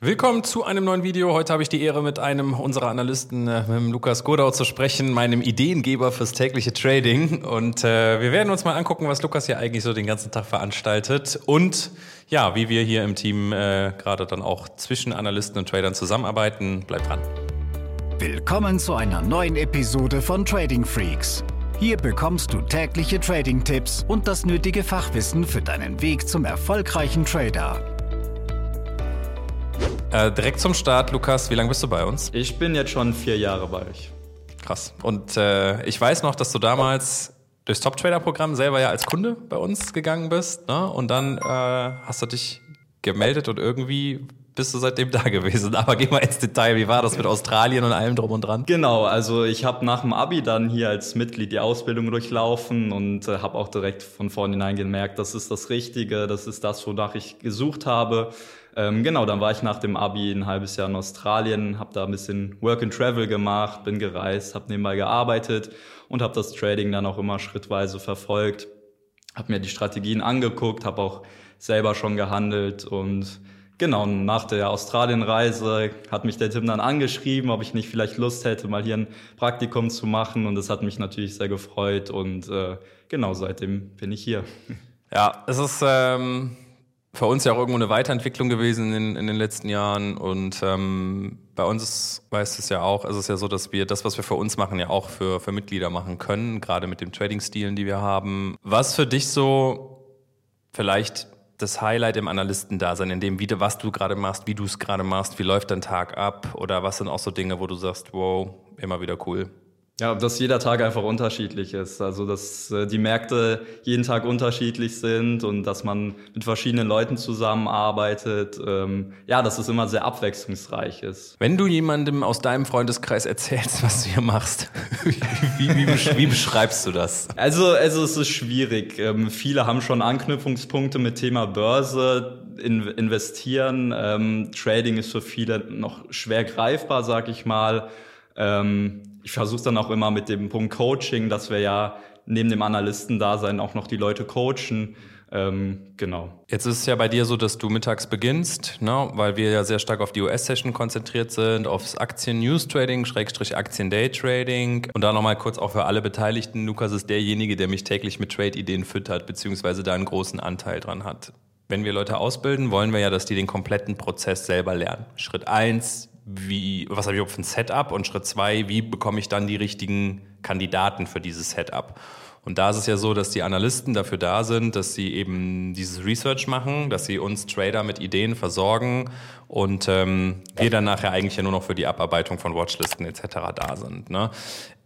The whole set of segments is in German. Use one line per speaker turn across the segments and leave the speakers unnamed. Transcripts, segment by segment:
Willkommen zu einem neuen Video. Heute habe ich die Ehre, mit einem unserer Analysten, äh, mit Lukas Godau, zu sprechen, meinem Ideengeber fürs tägliche Trading. Und äh, wir werden uns mal angucken, was Lukas hier eigentlich so den ganzen Tag veranstaltet und ja, wie wir hier im Team äh, gerade dann auch zwischen Analysten und Tradern zusammenarbeiten. Bleibt dran.
Willkommen zu einer neuen Episode von Trading Freaks. Hier bekommst du tägliche Trading-Tipps und das nötige Fachwissen für deinen Weg zum erfolgreichen Trader.
Äh, direkt zum Start, Lukas, wie lange bist du bei uns?
Ich bin jetzt schon vier Jahre bei euch.
Krass. Und äh, ich weiß noch, dass du damals durchs Top-Trader-Programm selber ja als Kunde bei uns gegangen bist. Ne? Und dann äh, hast du dich gemeldet und irgendwie bist du seitdem da gewesen. Aber geh mal ins Detail, wie war das mit Australien und allem drum und dran?
Genau, also ich habe nach dem Abi dann hier als Mitglied die Ausbildung durchlaufen und äh, habe auch direkt von vornherein gemerkt, das ist das Richtige, das ist das, wonach ich gesucht habe. Ähm, genau, dann war ich nach dem Abi ein halbes Jahr in Australien, habe da ein bisschen Work and Travel gemacht, bin gereist, habe nebenbei gearbeitet und habe das Trading dann auch immer schrittweise verfolgt, habe mir die Strategien angeguckt, habe auch selber schon gehandelt und Genau, nach der Australienreise hat mich der Tim dann angeschrieben, ob ich nicht vielleicht Lust hätte, mal hier ein Praktikum zu machen. Und das hat mich natürlich sehr gefreut. Und äh, genau, seitdem bin ich hier.
Ja, es ist ähm, für uns ja auch irgendwo eine Weiterentwicklung gewesen in, in den letzten Jahren. Und ähm, bei uns weißt du es ja auch, ist es ja so, dass wir das, was wir für uns machen, ja auch für, für Mitglieder machen können, gerade mit den Trading-Stilen, die wir haben. Was für dich so vielleicht das Highlight im Analystendasein, in dem, wie, was du gerade machst, wie du es gerade machst, wie läuft dein Tag ab oder was sind auch so Dinge, wo du sagst, wow, immer wieder cool.
Ja, dass jeder Tag einfach unterschiedlich ist. Also, dass äh, die Märkte jeden Tag unterschiedlich sind und dass man mit verschiedenen Leuten zusammenarbeitet. Ähm, ja, dass es immer sehr abwechslungsreich ist.
Wenn du jemandem aus deinem Freundeskreis erzählst, was du hier machst, wie, wie, wie, beschreibst du das?
Also, also es ist schwierig. Ähm, viele haben schon Anknüpfungspunkte mit Thema Börse, in, investieren. Ähm, Trading ist für viele noch schwer greifbar, sag ich mal. Ähm, ich versuche dann auch immer mit dem Punkt Coaching, dass wir ja neben dem Analysten-Dasein auch noch die Leute coachen. Ähm, genau.
Jetzt ist es ja bei dir so, dass du mittags beginnst, ne, weil wir ja sehr stark auf die US-Session konzentriert sind, aufs Aktien-News-Trading, Schrägstrich Aktien-Day-Trading. Und da nochmal kurz auch für alle Beteiligten. Lukas ist derjenige, der mich täglich mit Trade-Ideen füttert, beziehungsweise da einen großen Anteil dran hat. Wenn wir Leute ausbilden, wollen wir ja, dass die den kompletten Prozess selber lernen. Schritt eins wie, was habe ich überhaupt für ein Setup? Und Schritt zwei, wie bekomme ich dann die richtigen Kandidaten für dieses Setup? Und da ist es ja so, dass die Analysten dafür da sind, dass sie eben dieses Research machen, dass sie uns Trader mit Ideen versorgen und ähm, wir dann nachher eigentlich ja nur noch für die Abarbeitung von Watchlisten etc. da sind. Ne?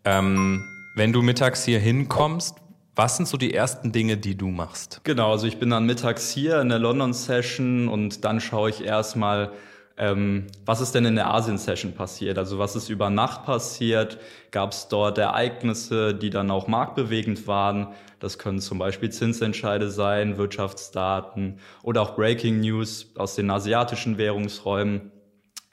Ähm, wenn du mittags hier hinkommst, was sind so die ersten Dinge, die du machst?
Genau, also ich bin dann mittags hier in der London Session und dann schaue ich erstmal, ähm, was ist denn in der Asien-Session passiert? Also was ist über Nacht passiert? Gab es dort Ereignisse, die dann auch marktbewegend waren? Das können zum Beispiel Zinsentscheide sein, Wirtschaftsdaten oder auch Breaking News aus den asiatischen Währungsräumen.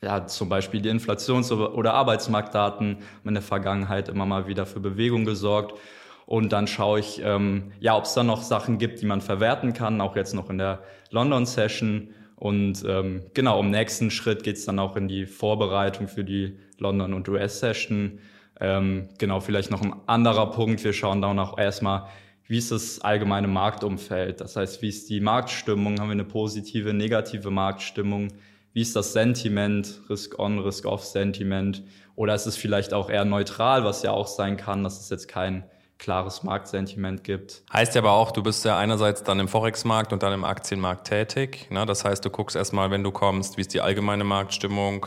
Ja, zum Beispiel die Inflations- oder Arbeitsmarktdaten haben in der Vergangenheit immer mal wieder für Bewegung gesorgt. Und dann schaue ich, ähm, ja, ob es da noch Sachen gibt, die man verwerten kann, auch jetzt noch in der London-Session. Und ähm, genau, im nächsten Schritt geht's dann auch in die Vorbereitung für die London- und US-Session. Ähm, genau, vielleicht noch ein anderer Punkt. Wir schauen dann auch erstmal, wie ist das allgemeine Marktumfeld? Das heißt, wie ist die Marktstimmung? Haben wir eine positive, negative Marktstimmung? Wie ist das Sentiment? Risk-on, Risk-off-Sentiment? Oder ist es vielleicht auch eher neutral, was ja auch sein kann, dass es jetzt kein klares Marktsentiment gibt.
Heißt ja aber auch, du bist ja einerseits dann im Forex-Markt und dann im Aktienmarkt tätig. Ne? Das heißt, du guckst erstmal, wenn du kommst, wie ist die allgemeine Marktstimmung,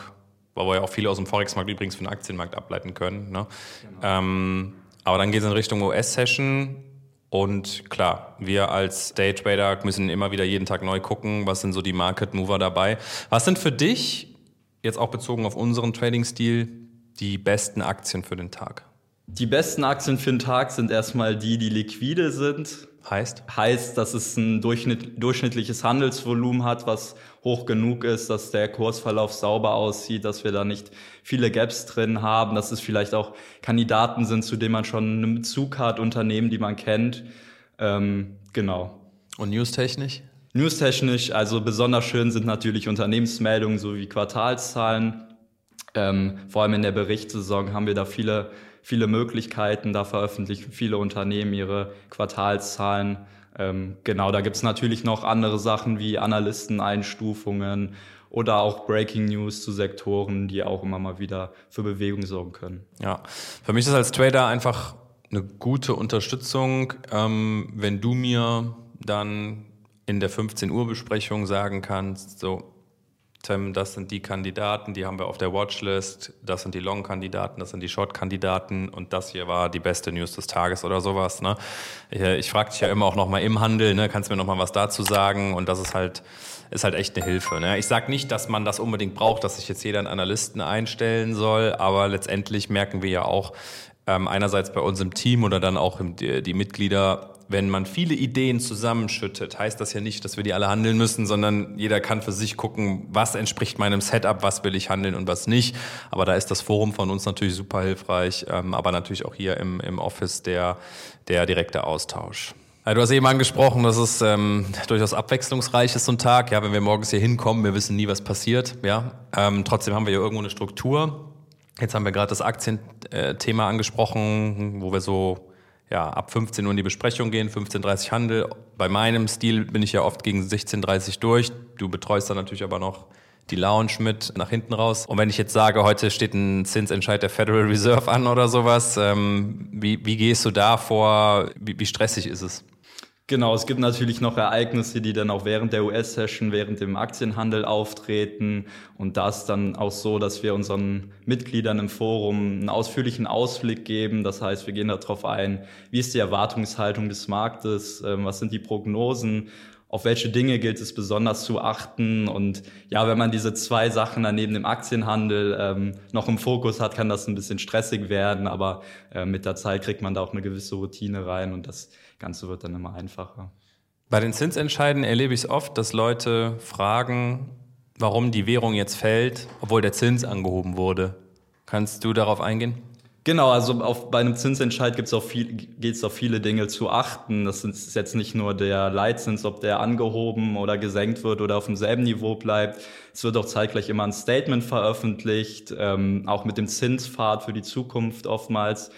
weil wir ja auch viele aus dem Forex-Markt übrigens für den Aktienmarkt ableiten können. Ne? Genau. Ähm, aber dann geht es in Richtung US-Session. Und klar, wir als Daytrader müssen immer wieder jeden Tag neu gucken, was sind so die Market Mover dabei. Was sind für dich, jetzt auch bezogen auf unseren Trading-Stil, die besten Aktien für den Tag?
Die besten Aktien für den Tag sind erstmal die, die liquide sind.
Heißt?
Heißt, dass es ein Durchschnitt, durchschnittliches Handelsvolumen hat, was hoch genug ist, dass der Kursverlauf sauber aussieht, dass wir da nicht viele Gaps drin haben, dass es vielleicht auch Kandidaten sind, zu denen man schon einen Bezug hat, Unternehmen, die man kennt. Ähm, genau.
Und newstechnisch?
Newstechnisch, also besonders schön sind natürlich Unternehmensmeldungen sowie Quartalszahlen. Ähm, vor allem in der Berichtssaison haben wir da viele, viele Möglichkeiten. Da veröffentlichen viele Unternehmen ihre Quartalszahlen. Ähm, genau, da gibt's natürlich noch andere Sachen wie Analysteneinstufungen oder auch Breaking News zu Sektoren, die auch immer mal wieder für Bewegung sorgen können.
Ja, für mich ist als Trader einfach eine gute Unterstützung, ähm, wenn du mir dann in der 15 Uhr Besprechung sagen kannst, so Tim, das sind die Kandidaten, die haben wir auf der Watchlist, das sind die Long-Kandidaten, das sind die Short-Kandidaten und das hier war die beste News des Tages oder sowas. Ne? Ich, ich frage dich ja immer auch nochmal im Handel, ne? kannst du mir nochmal was dazu sagen und das ist halt, ist halt echt eine Hilfe. Ne? Ich sage nicht, dass man das unbedingt braucht, dass sich jetzt jeder einen Analysten einstellen soll, aber letztendlich merken wir ja auch, ähm, einerseits bei uns im Team oder dann auch im, die, die Mitglieder, wenn man viele Ideen zusammenschüttet, heißt das ja nicht, dass wir die alle handeln müssen, sondern jeder kann für sich gucken, was entspricht meinem Setup, was will ich handeln und was nicht. Aber da ist das Forum von uns natürlich super hilfreich, ähm, aber natürlich auch hier im, im Office der, der direkte Austausch. Du hast eben angesprochen, dass es ähm, durchaus abwechslungsreich ist so ein Tag. Ja, wenn wir morgens hier hinkommen, wir wissen nie, was passiert. Ja, ähm, trotzdem haben wir ja irgendwo eine Struktur. Jetzt haben wir gerade das Aktienthema angesprochen, wo wir so ja, ab 15 Uhr in die Besprechung gehen, 15.30 Uhr Handel. Bei meinem Stil bin ich ja oft gegen 16.30 Uhr durch. Du betreust dann natürlich aber noch die Lounge mit nach hinten raus. Und wenn ich jetzt sage, heute steht ein Zinsentscheid der Federal Reserve an oder sowas, ähm, wie, wie gehst du da vor? Wie, wie stressig ist es?
Genau, es gibt natürlich noch Ereignisse, die dann auch während der US-Session, während dem Aktienhandel auftreten. Und da ist dann auch so, dass wir unseren Mitgliedern im Forum einen ausführlichen Ausblick geben. Das heißt, wir gehen darauf ein, wie ist die Erwartungshaltung des Marktes, ähm, was sind die Prognosen, auf welche Dinge gilt es besonders zu achten. Und ja, wenn man diese zwei Sachen dann neben dem Aktienhandel ähm, noch im Fokus hat, kann das ein bisschen stressig werden. Aber äh, mit der Zeit kriegt man da auch eine gewisse Routine rein und das Ganze wird dann immer einfacher.
Bei den Zinsentscheiden erlebe ich es oft, dass Leute fragen, warum die Währung jetzt fällt, obwohl der Zins angehoben wurde. Kannst du darauf eingehen?
Genau, also auf, bei einem Zinsentscheid gibt's auch viel, geht es auf viele Dinge zu achten. Das ist jetzt nicht nur der Leitzins, ob der angehoben oder gesenkt wird oder auf demselben Niveau bleibt. Es wird auch zeitgleich immer ein Statement veröffentlicht, ähm, auch mit dem Zinspfad für die Zukunft oftmals.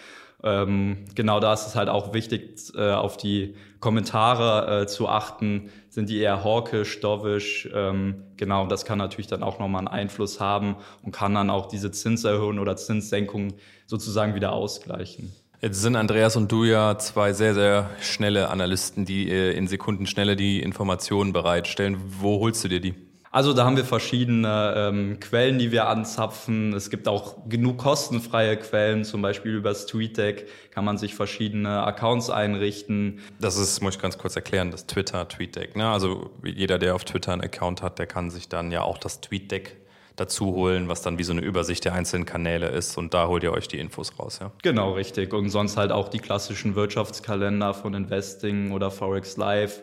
Ähm, genau da ist es halt auch wichtig, äh, auf die Kommentare äh, zu achten. Sind die eher hawkisch, dovish? Ähm, genau, das kann natürlich dann auch nochmal einen Einfluss haben und kann dann auch diese Zinserhöhung oder Zinssenkung sozusagen wieder ausgleichen.
Jetzt sind Andreas und du ja zwei sehr, sehr schnelle Analysten, die äh, in Sekundenschnelle die Informationen bereitstellen. Wo holst du dir die?
Also da haben wir verschiedene ähm, Quellen, die wir anzapfen. Es gibt auch genug kostenfreie Quellen, zum Beispiel übers TweetDeck kann man sich verschiedene Accounts einrichten.
Das ist, muss ich ganz kurz erklären, das Twitter TweetDeck. Ne? Also jeder, der auf Twitter einen Account hat, der kann sich dann ja auch das TweetDeck dazu holen, was dann wie so eine Übersicht der einzelnen Kanäle ist und da holt ihr euch die Infos raus, ja?
Genau, richtig. Und sonst halt auch die klassischen Wirtschaftskalender von Investing oder Forex Live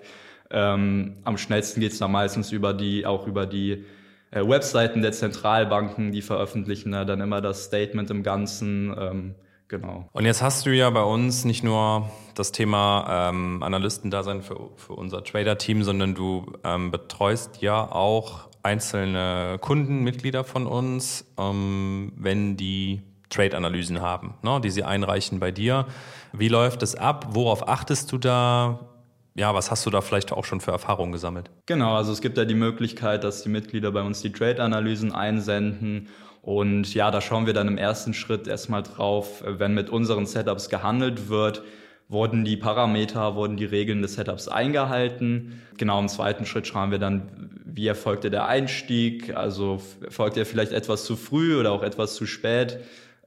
ähm, am schnellsten geht es da meistens über die, auch über die äh, Webseiten der Zentralbanken, die veröffentlichen dann immer das Statement im Ganzen. Ähm, genau.
Und jetzt hast du ja bei uns nicht nur das Thema ähm, Analystendasein für, für unser Trader-Team, sondern du ähm, betreust ja auch einzelne Kunden, Mitglieder von uns, ähm, wenn die Trade-Analysen haben, ne, die sie einreichen bei dir. Wie läuft es ab? Worauf achtest du da? Ja, was hast du da vielleicht auch schon für Erfahrungen gesammelt?
Genau, also es gibt ja die Möglichkeit, dass die Mitglieder bei uns die Trade-Analysen einsenden. Und ja, da schauen wir dann im ersten Schritt erstmal drauf, wenn mit unseren Setups gehandelt wird, wurden die Parameter, wurden die Regeln des Setups eingehalten. Genau im zweiten Schritt schauen wir dann, wie erfolgte der Einstieg, also erfolgt er vielleicht etwas zu früh oder auch etwas zu spät.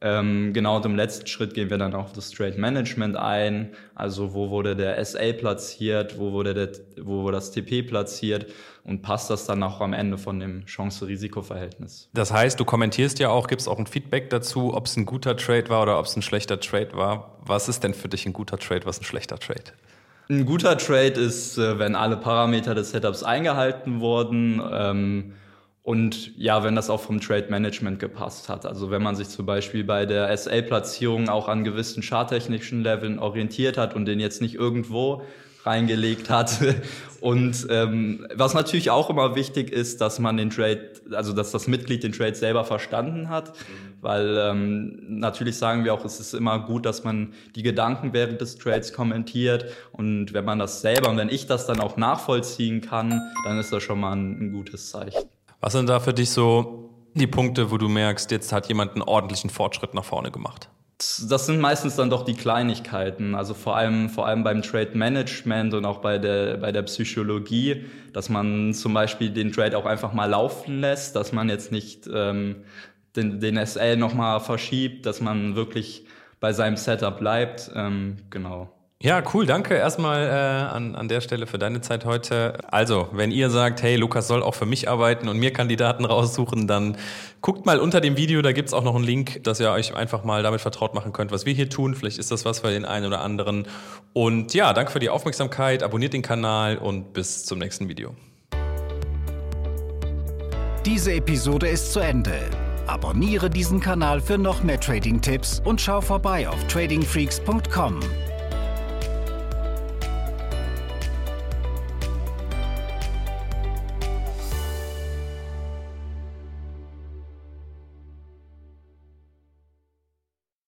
Ähm, genau, und im letzten Schritt gehen wir dann auf das Trade Management ein. Also wo wurde der SA platziert, wo wurde, der, wo wurde das TP platziert und passt das dann auch am Ende von dem Chance-Risiko-Verhältnis.
Das heißt, du kommentierst ja auch, gibst auch ein Feedback dazu, ob es ein guter Trade war oder ob es ein schlechter Trade war. Was ist denn für dich ein guter Trade, was ein schlechter Trade?
Ein guter Trade ist, äh, wenn alle Parameter des Setups eingehalten wurden. Ähm, und ja, wenn das auch vom Trade Management gepasst hat. Also wenn man sich zum Beispiel bei der SA-Platzierung auch an gewissen charttechnischen Leveln orientiert hat und den jetzt nicht irgendwo reingelegt hat. Und ähm, was natürlich auch immer wichtig ist, dass man den Trade, also dass das Mitglied den Trade selber verstanden hat, weil ähm, natürlich sagen wir auch, es ist immer gut, dass man die Gedanken während des Trades kommentiert und wenn man das selber und wenn ich das dann auch nachvollziehen kann, dann ist das schon mal ein, ein gutes Zeichen.
Was sind da für dich so die Punkte, wo du merkst, jetzt hat jemand einen ordentlichen Fortschritt nach vorne gemacht?
Das sind meistens dann doch die Kleinigkeiten, also vor allem, vor allem beim Trade Management und auch bei der, bei der Psychologie, dass man zum Beispiel den Trade auch einfach mal laufen lässt, dass man jetzt nicht ähm, den, den SL nochmal verschiebt, dass man wirklich bei seinem Setup bleibt. Ähm, genau.
Ja, cool. Danke erstmal äh, an, an der Stelle für deine Zeit heute. Also, wenn ihr sagt, hey, Lukas soll auch für mich arbeiten und mir Kandidaten raussuchen, dann guckt mal unter dem Video, da gibt's auch noch einen Link, dass ihr euch einfach mal damit vertraut machen könnt, was wir hier tun. Vielleicht ist das was für den einen oder anderen. Und ja, danke für die Aufmerksamkeit. Abonniert den Kanal und bis zum nächsten Video.
Diese Episode ist zu Ende. Abonniere diesen Kanal für noch mehr Trading-Tipps und schau vorbei auf tradingfreaks.com.